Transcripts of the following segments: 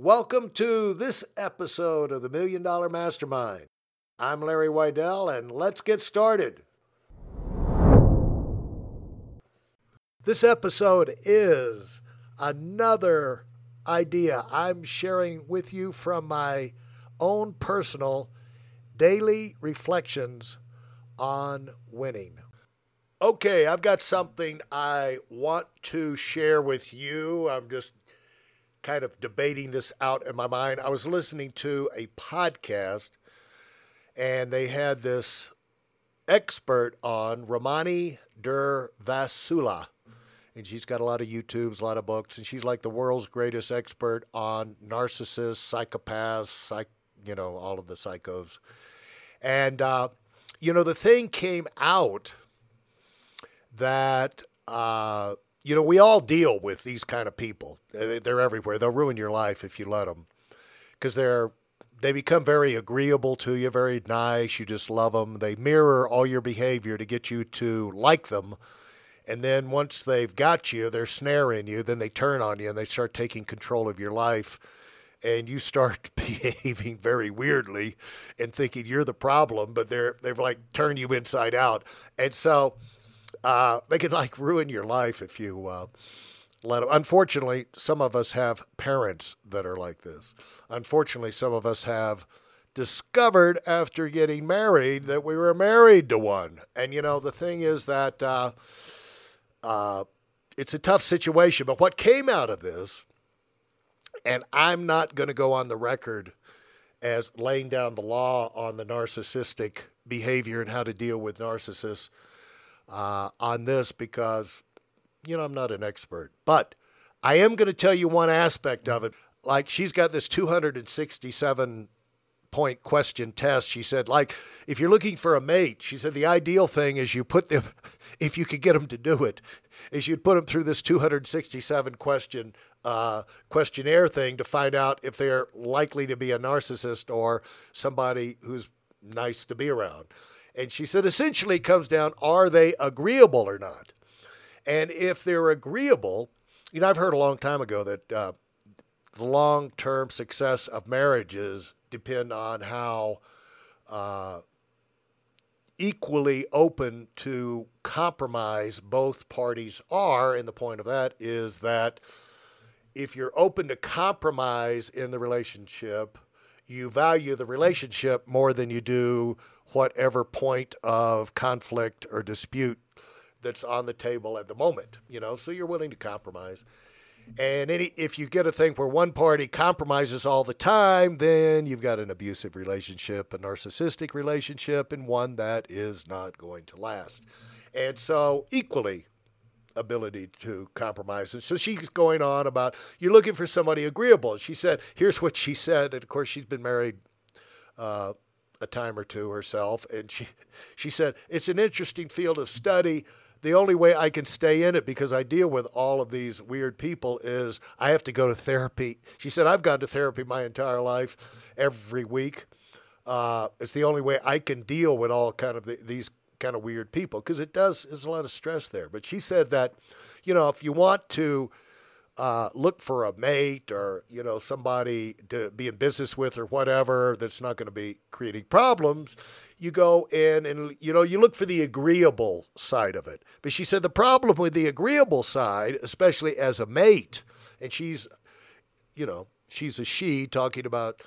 Welcome to this episode of the Million Dollar Mastermind. I'm Larry Weidel, and let's get started. This episode is another idea I'm sharing with you from my own personal daily reflections on winning. Okay, I've got something I want to share with you. I'm just kind of debating this out in my mind. I was listening to a podcast and they had this expert on Ramani Durvasula. And she's got a lot of YouTubes, a lot of books, and she's like the world's greatest expert on narcissists, psychopaths, psych, you know, all of the psychos. And, uh, you know, the thing came out that uh, you know, we all deal with these kind of people. They're everywhere. They'll ruin your life if you let them because they're they become very agreeable to you, very nice. You just love them. They mirror all your behavior to get you to like them. And then once they've got you, they're snaring you, then they turn on you and they start taking control of your life. And you start behaving very weirdly and thinking you're the problem, but they're they've like turned you inside out. And so uh, they can like ruin your life if you uh, let them. Unfortunately, some of us have parents that are like this. Unfortunately, some of us have discovered after getting married that we were married to one. And you know, the thing is that uh, uh, it's a tough situation. But what came out of this, and I'm not going to go on the record as laying down the law on the narcissistic behavior and how to deal with narcissists uh, on this because, you know, I'm not an expert. But I am going to tell you one aspect of it. Like she's got this 267 point question test. She said, like, if you're looking for a mate, she said the ideal thing is you put them, if you could get them to do it, is you'd put them through this 267 question uh, questionnaire thing to find out if they're likely to be a narcissist or somebody who's nice to be around. And she said essentially comes down are they agreeable or not? And if they're agreeable, you know, I've heard a long time ago that uh, the long term success of marriages depend on how uh, equally open to compromise both parties are. And the point of that is that if you're open to compromise in the relationship, you value the relationship more than you do whatever point of conflict or dispute that's on the table at the moment, you know, so you're willing to compromise. And any, if you get a thing where one party compromises all the time, then you've got an abusive relationship, a narcissistic relationship, and one that is not going to last. And so, equally, ability to compromise. And so she's going on about you're looking for somebody agreeable. She said, here's what she said. And of course, she's been married uh, a time or two herself, and she she said it's an interesting field of study. The only way I can stay in it because I deal with all of these weird people is I have to go to therapy. She said I've gone to therapy my entire life, every week. Uh, it's the only way I can deal with all kind of the, these kind of weird people because it does. There's a lot of stress there. But she said that, you know, if you want to uh, look for a mate or you know somebody to be in business with or whatever that's not going to be creating problems you go in and you know you look for the agreeable side of it. But she said the problem with the agreeable side especially as a mate and she's you know she's a she talking about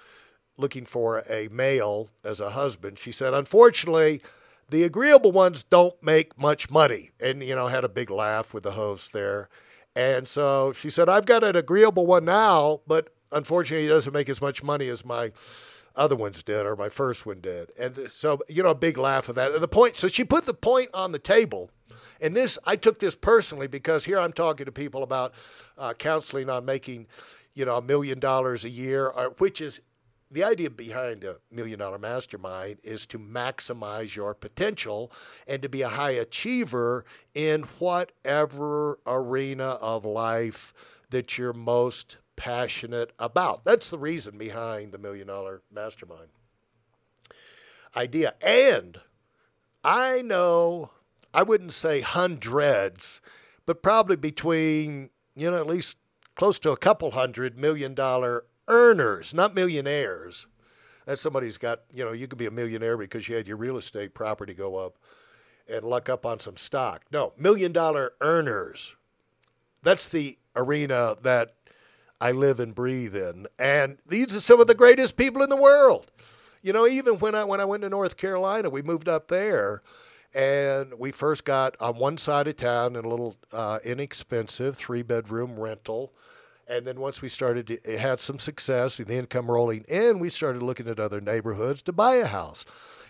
looking for a male as a husband she said unfortunately the agreeable ones don't make much money. And you know had a big laugh with the host there and so she said, I've got an agreeable one now, but unfortunately, he doesn't make as much money as my other ones did or my first one did. And so, you know, a big laugh of that. The point, so she put the point on the table. And this, I took this personally because here I'm talking to people about uh, counseling on making, you know, a million dollars a year, uh, which is the idea behind a million dollar mastermind is to maximize your potential and to be a high achiever in whatever arena of life that you're most passionate about. That's the reason behind the million dollar mastermind idea. And I know, I wouldn't say hundreds, but probably between, you know, at least close to a couple hundred million dollar earners, not millionaires. That's somebody's got, you know, you could be a millionaire because you had your real estate property go up and luck up on some stock. No, million dollar earners. That's the arena that I live and breathe in. And these are some of the greatest people in the world. You know, even when I when I went to North Carolina, we moved up there and we first got on one side of town in a little uh, inexpensive three bedroom rental. And then once we started, to, had some success, and the income rolling in, we started looking at other neighborhoods to buy a house.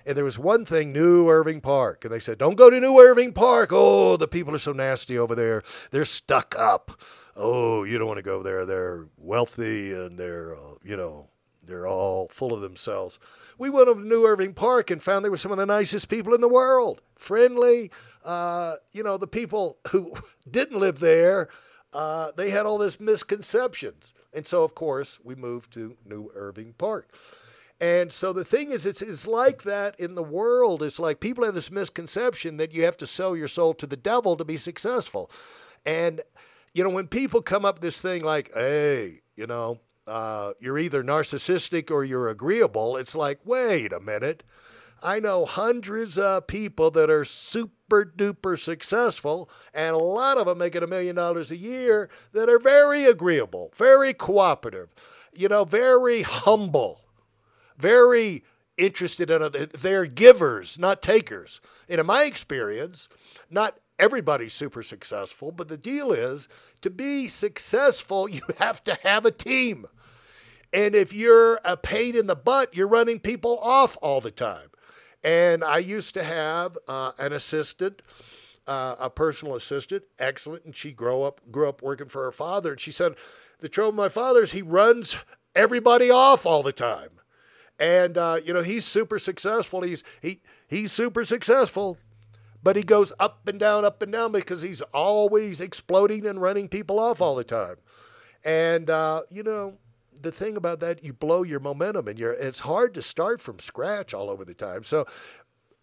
And there was one thing, New Irving Park. And they said, don't go to New Irving Park. Oh, the people are so nasty over there. They're stuck up. Oh, you don't want to go there. They're wealthy and they're, uh, you know, they're all full of themselves. We went over to New Irving Park and found they were some of the nicest people in the world. Friendly. Uh, you know, the people who didn't live there, uh, they had all this misconceptions. And so, of course, we moved to New Irving Park. And so the thing is, it's, it's like that in the world. It's like people have this misconception that you have to sell your soul to the devil to be successful. And, you know, when people come up this thing like, hey, you know, uh, you're either narcissistic or you're agreeable, it's like, wait a minute. I know hundreds of people that are super duper successful, and a lot of them making a million dollars a year that are very agreeable, very cooperative, you know, very humble very interested in other. They're givers, not takers. And in my experience, not everybody's super successful, but the deal is to be successful, you have to have a team. And if you're a pain in the butt, you're running people off all the time. And I used to have uh, an assistant, uh, a personal assistant, excellent, and she grew up grew up working for her father. And she said, the trouble with my father is he runs everybody off all the time and uh, you know he's super successful. He's he he's super successful, but he goes up and down, up and down because he's always exploding and running people off all the time. And uh, you know the thing about that, you blow your momentum, and you're it's hard to start from scratch all over the time. So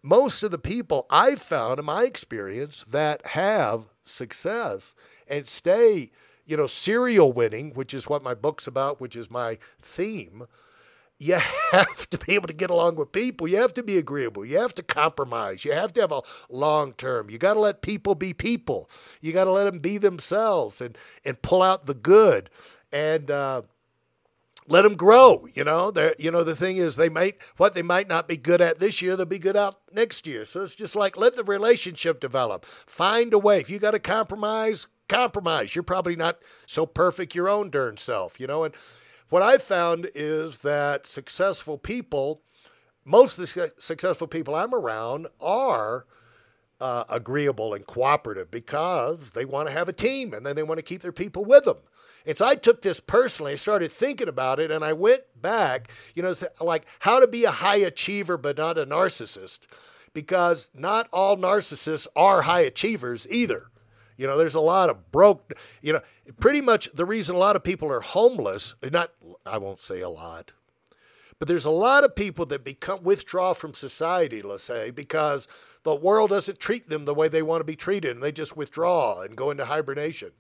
most of the people I've found in my experience that have success and stay, you know, serial winning, which is what my book's about, which is my theme you have to be able to get along with people. You have to be agreeable. You have to compromise. You have to have a long term. You got to let people be people. You got to let them be themselves and and pull out the good and uh, let them grow. You know, they you know the thing is they might what they might not be good at this year, they'll be good out next year. So it's just like let the relationship develop. Find a way. If you got to compromise, compromise. You're probably not so perfect your own darn self. You know, and what I've found is that successful people, most of the successful people I'm around, are uh, agreeable and cooperative because they want to have a team and then they want to keep their people with them. And so I took this personally. I started thinking about it and I went back, you know, like how to be a high achiever but not a narcissist. Because not all narcissists are high achievers either. You know, there's a lot of broke, you know, pretty much the reason a lot of people are homeless, not, I won't say a lot, but there's a lot of people that become withdraw from society, let's say, because the world doesn't treat them the way they want to be treated and they just withdraw and go into hibernation.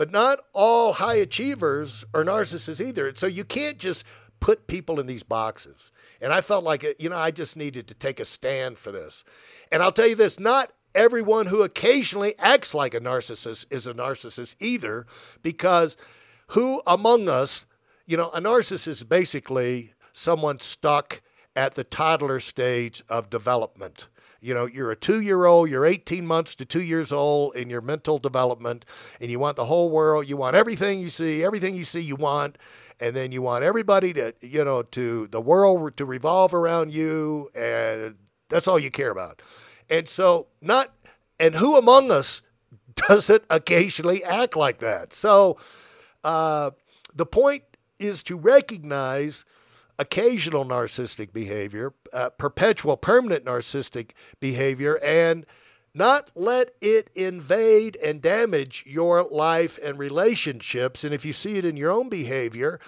But not all high achievers are narcissists either. So you can't just put people in these boxes. And I felt like, you know, I just needed to take a stand for this. And I'll tell you this not everyone who occasionally acts like a narcissist is a narcissist either, because who among us, you know, a narcissist is basically someone stuck at the toddler stage of development. You know, you're a two year old, you're 18 months to two years old in your mental development, and you want the whole world, you want everything you see, everything you see, you want. And then you want everybody to, you know, to the world to revolve around you, and that's all you care about. And so, not, and who among us doesn't occasionally act like that? So, uh, the point is to recognize occasional narcissistic behavior, uh, perpetual, permanent narcissistic behavior, and not let it invade and damage your life and relationships. And if you see it in your own behavior,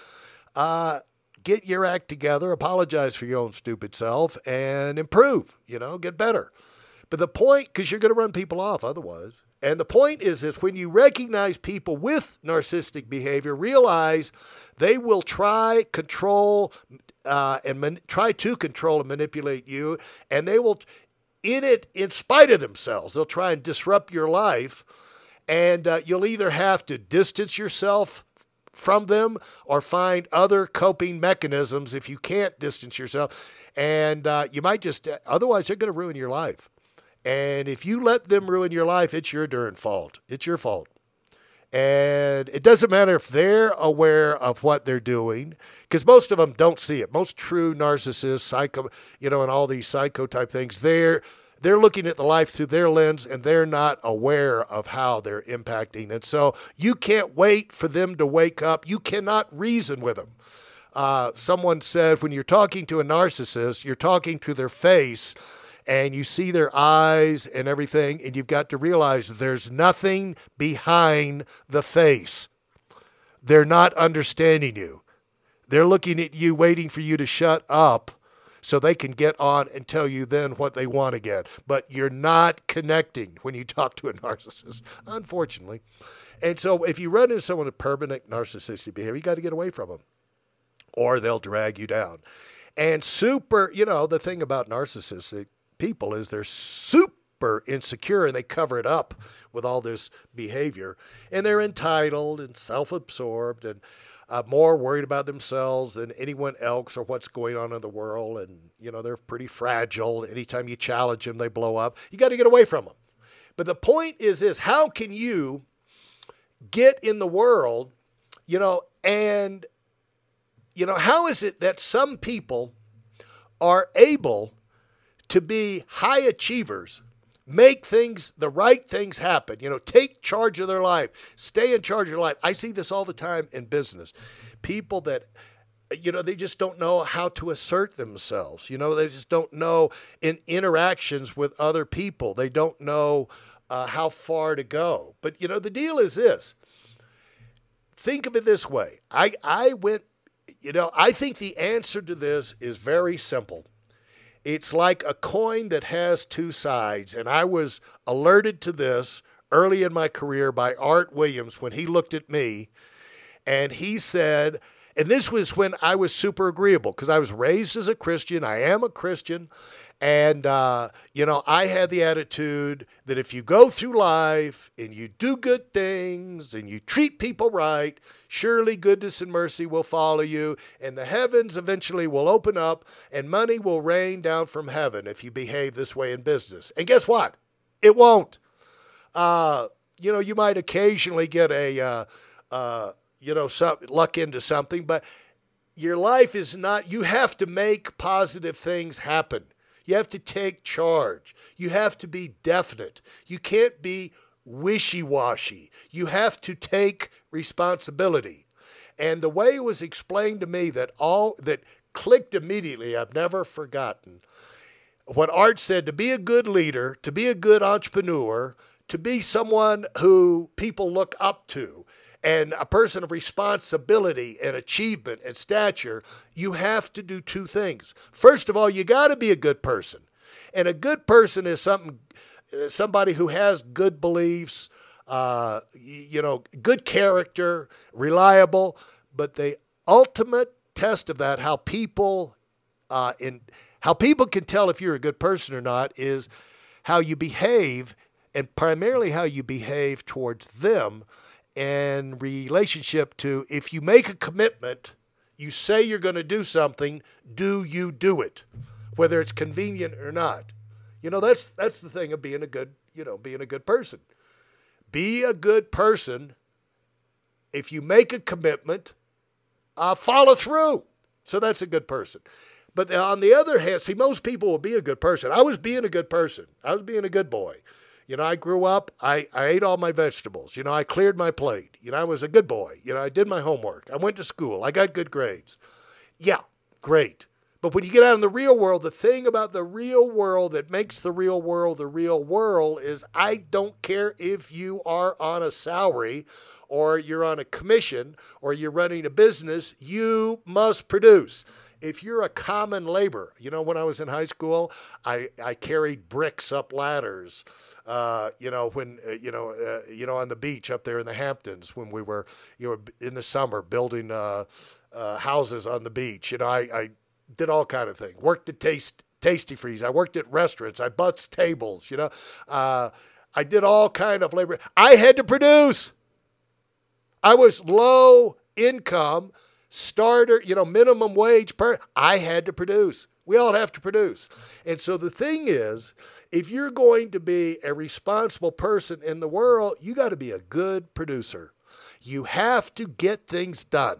uh, get your act together, apologize for your own stupid self, and improve, you know, get better. But the point, because you're going to run people off otherwise, And the point is that when you recognize people with narcissistic behavior, realize they will try, control, uh, and man- try to control and manipulate you, and they will, in it, in spite of themselves, they'll try and disrupt your life, and uh, you'll either have to distance yourself from them or find other coping mechanisms if you can't distance yourself, and uh, you might just otherwise they're going to ruin your life. And if you let them ruin your life, it's your darn fault. It's your fault. And it doesn't matter if they're aware of what they're doing, because most of them don't see it. Most true narcissists, psycho, you know, and all these psycho type things, they're they're looking at the life through their lens and they're not aware of how they're impacting. And so you can't wait for them to wake up. You cannot reason with them. Uh, someone said when you're talking to a narcissist, you're talking to their face and you see their eyes and everything, and you've got to realize there's nothing behind the face. They're not understanding you. They're looking at you, waiting for you to shut up so they can get on and tell you then what they want again. But you're not connecting when you talk to a narcissist, unfortunately. And so if you run into someone with permanent narcissistic behavior, you got to get away from them or they'll drag you down. And super, you know, the thing about narcissistic people is they're super insecure and they cover it up with all this behavior. And they're entitled and self absorbed and uh, more worried about themselves than anyone else or what's going on in the world. And, you know, they're pretty fragile. Anytime you challenge them, they blow up. You got to get away from them. But the point is this how can you get in the world, you know, and, you know, how is it that some people are able to be high achievers, make things, the right things happen, you know, take charge of their life, stay in charge of life. I see this all the time in business. People that, you know, they just don't know how to assert themselves. You know, they just don't know in interactions with other people. They don't know uh, how far to go. But, you know, the deal is this think of it this way I, I went, you know, I think the answer to this is very simple. It's like a coin that has two sides. And I was alerted to this early in my career by Art Williams when he looked at me and he said, and this was when I was super agreeable because I was raised as a Christian. I am a Christian. And, uh, you know, I had the attitude that if you go through life and you do good things and you treat people right, surely goodness and mercy will follow you, and the heavens eventually will open up and money will rain down from heaven if you behave this way in business. And guess what? It won't. Uh, you know, you might occasionally get a, uh, uh, you know, some, luck into something, but your life is not, you have to make positive things happen. You have to take charge. You have to be definite. You can't be wishy washy. You have to take responsibility. And the way it was explained to me that all that clicked immediately, I've never forgotten what Art said to be a good leader, to be a good entrepreneur, to be someone who people look up to, and a person of responsibility and achievement and stature, you have to do two things. First of all, you got to be a good person. And a good person is something uh, somebody who has good beliefs, uh, you know, good character, reliable, but the ultimate test of that how people uh, in how people can tell if you're a good person or not is how you behave and primarily how you behave towards them in relationship to if you make a commitment, you say you're going to do something, do you do it? Whether it's convenient or not. You know, that's that's the thing of being a good, you know, being a good person. Be a good person. If you make a commitment, uh, follow through. So that's a good person. But on the other hand, see, most people will be a good person. I was being a good person. I was being a good boy. You know, I grew up, I, I ate all my vegetables. You know, I cleared my plate. You know, I was a good boy. You know, I did my homework. I went to school. I got good grades. Yeah, great. But when you get out in the real world, the thing about the real world that makes the real world the real world is I don't care if you are on a salary or you're on a commission or you're running a business, you must produce. If you're a common labor, you know, when I was in high school, I, I carried bricks up ladders. Uh, you know, when uh, you know, uh, you know, on the beach up there in the Hamptons, when we were, you know, in the summer building uh, uh, houses on the beach. You know, I, I did all kind of things. Worked at Taste Tasty Freeze. I worked at restaurants. I butts tables. You know, uh, I did all kind of labor. I had to produce. I was low income starter, you know, minimum wage per. I had to produce. We all have to produce. And so the thing is, if you're going to be a responsible person in the world, you got to be a good producer. You have to get things done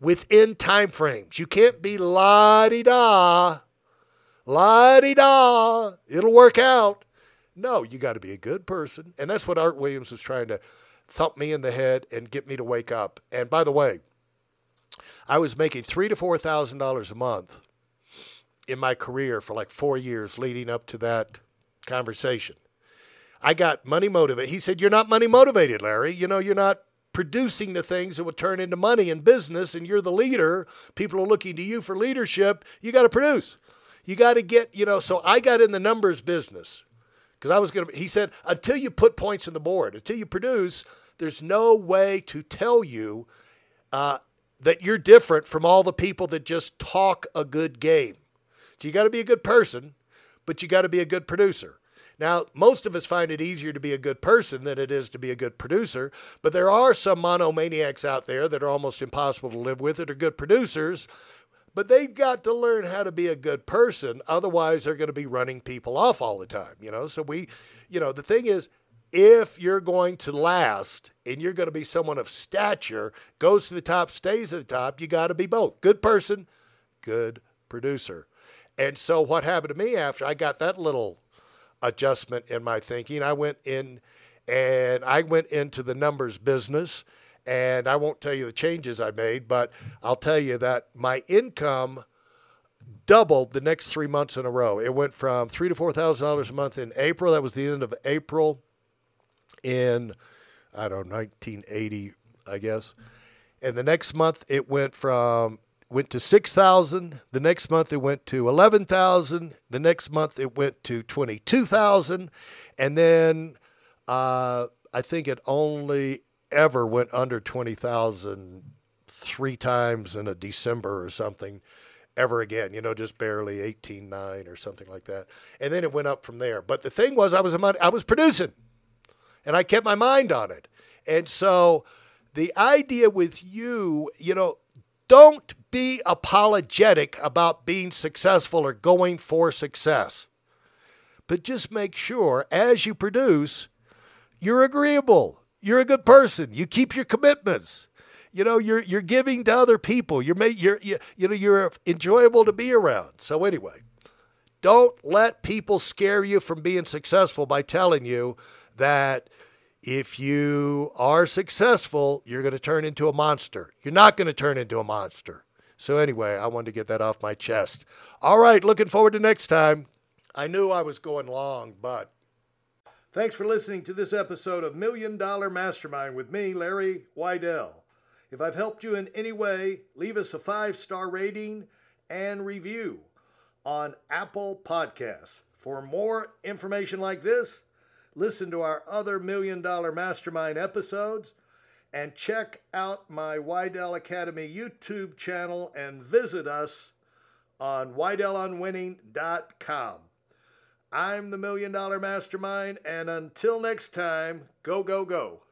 within time frames. You can't be la di da, la di da, it'll work out. No, you got to be a good person. And that's what Art Williams was trying to thump me in the head and get me to wake up. And by the way, I was making three to four thousand dollars a month in my career for like four years leading up to that conversation. I got money motivated. He said, You're not money motivated, Larry. You know, you're not producing the things that will turn into money in business, and you're the leader. People are looking to you for leadership. You got to produce. You got to get, you know, so I got in the numbers business because I was going to, he said, until you put points on the board, until you produce, there's no way to tell you uh, that you're different from all the people that just talk a good game. So you got to be a good person, but you got to be a good producer. Now, most of us find it easier to be a good person than it is to be a good producer, but there are some monomaniacs out there that are almost impossible to live with that are good producers, but they've got to learn how to be a good person. Otherwise, they're going to be running people off all the time, you know? So we, you know, the thing is, if you're going to last and you're going to be someone of stature, goes to the top, stays at the top, you got to be both. Good person, good producer. And so what happened to me after I got that little adjustment in my thinking, I went in and I went into the numbers business. And I won't tell you the changes I made, but I'll tell you that my income doubled the next three months in a row. It went from three to four thousand dollars a month in April. That was the end of April in I don't know 1980, I guess. And the next month it went from went to 6,000. The next month it went to 11,000. The next month it went to 22,000. And then uh, I think it only ever went under 20,000 three times in a December or something ever again, you know, just barely 18.9 or something like that. And then it went up from there. But the thing was I was I was producing and I kept my mind on it. And so the idea with you, you know, don't be apologetic about being successful or going for success. But just make sure as you produce, you're agreeable. You're a good person. You keep your commitments. You know, you're you're giving to other people. You're you're you, you know you're enjoyable to be around. So anyway, don't let people scare you from being successful by telling you that if you are successful, you're going to turn into a monster. You're not going to turn into a monster. So, anyway, I wanted to get that off my chest. All right, looking forward to next time. I knew I was going long, but thanks for listening to this episode of Million Dollar Mastermind with me, Larry Weidel. If I've helped you in any way, leave us a five star rating and review on Apple Podcasts. For more information like this, listen to our other Million Dollar Mastermind episodes, and check out my Weidel Academy YouTube channel and visit us on WeidelOnWinning.com. I'm the Million Dollar Mastermind, and until next time, go, go, go.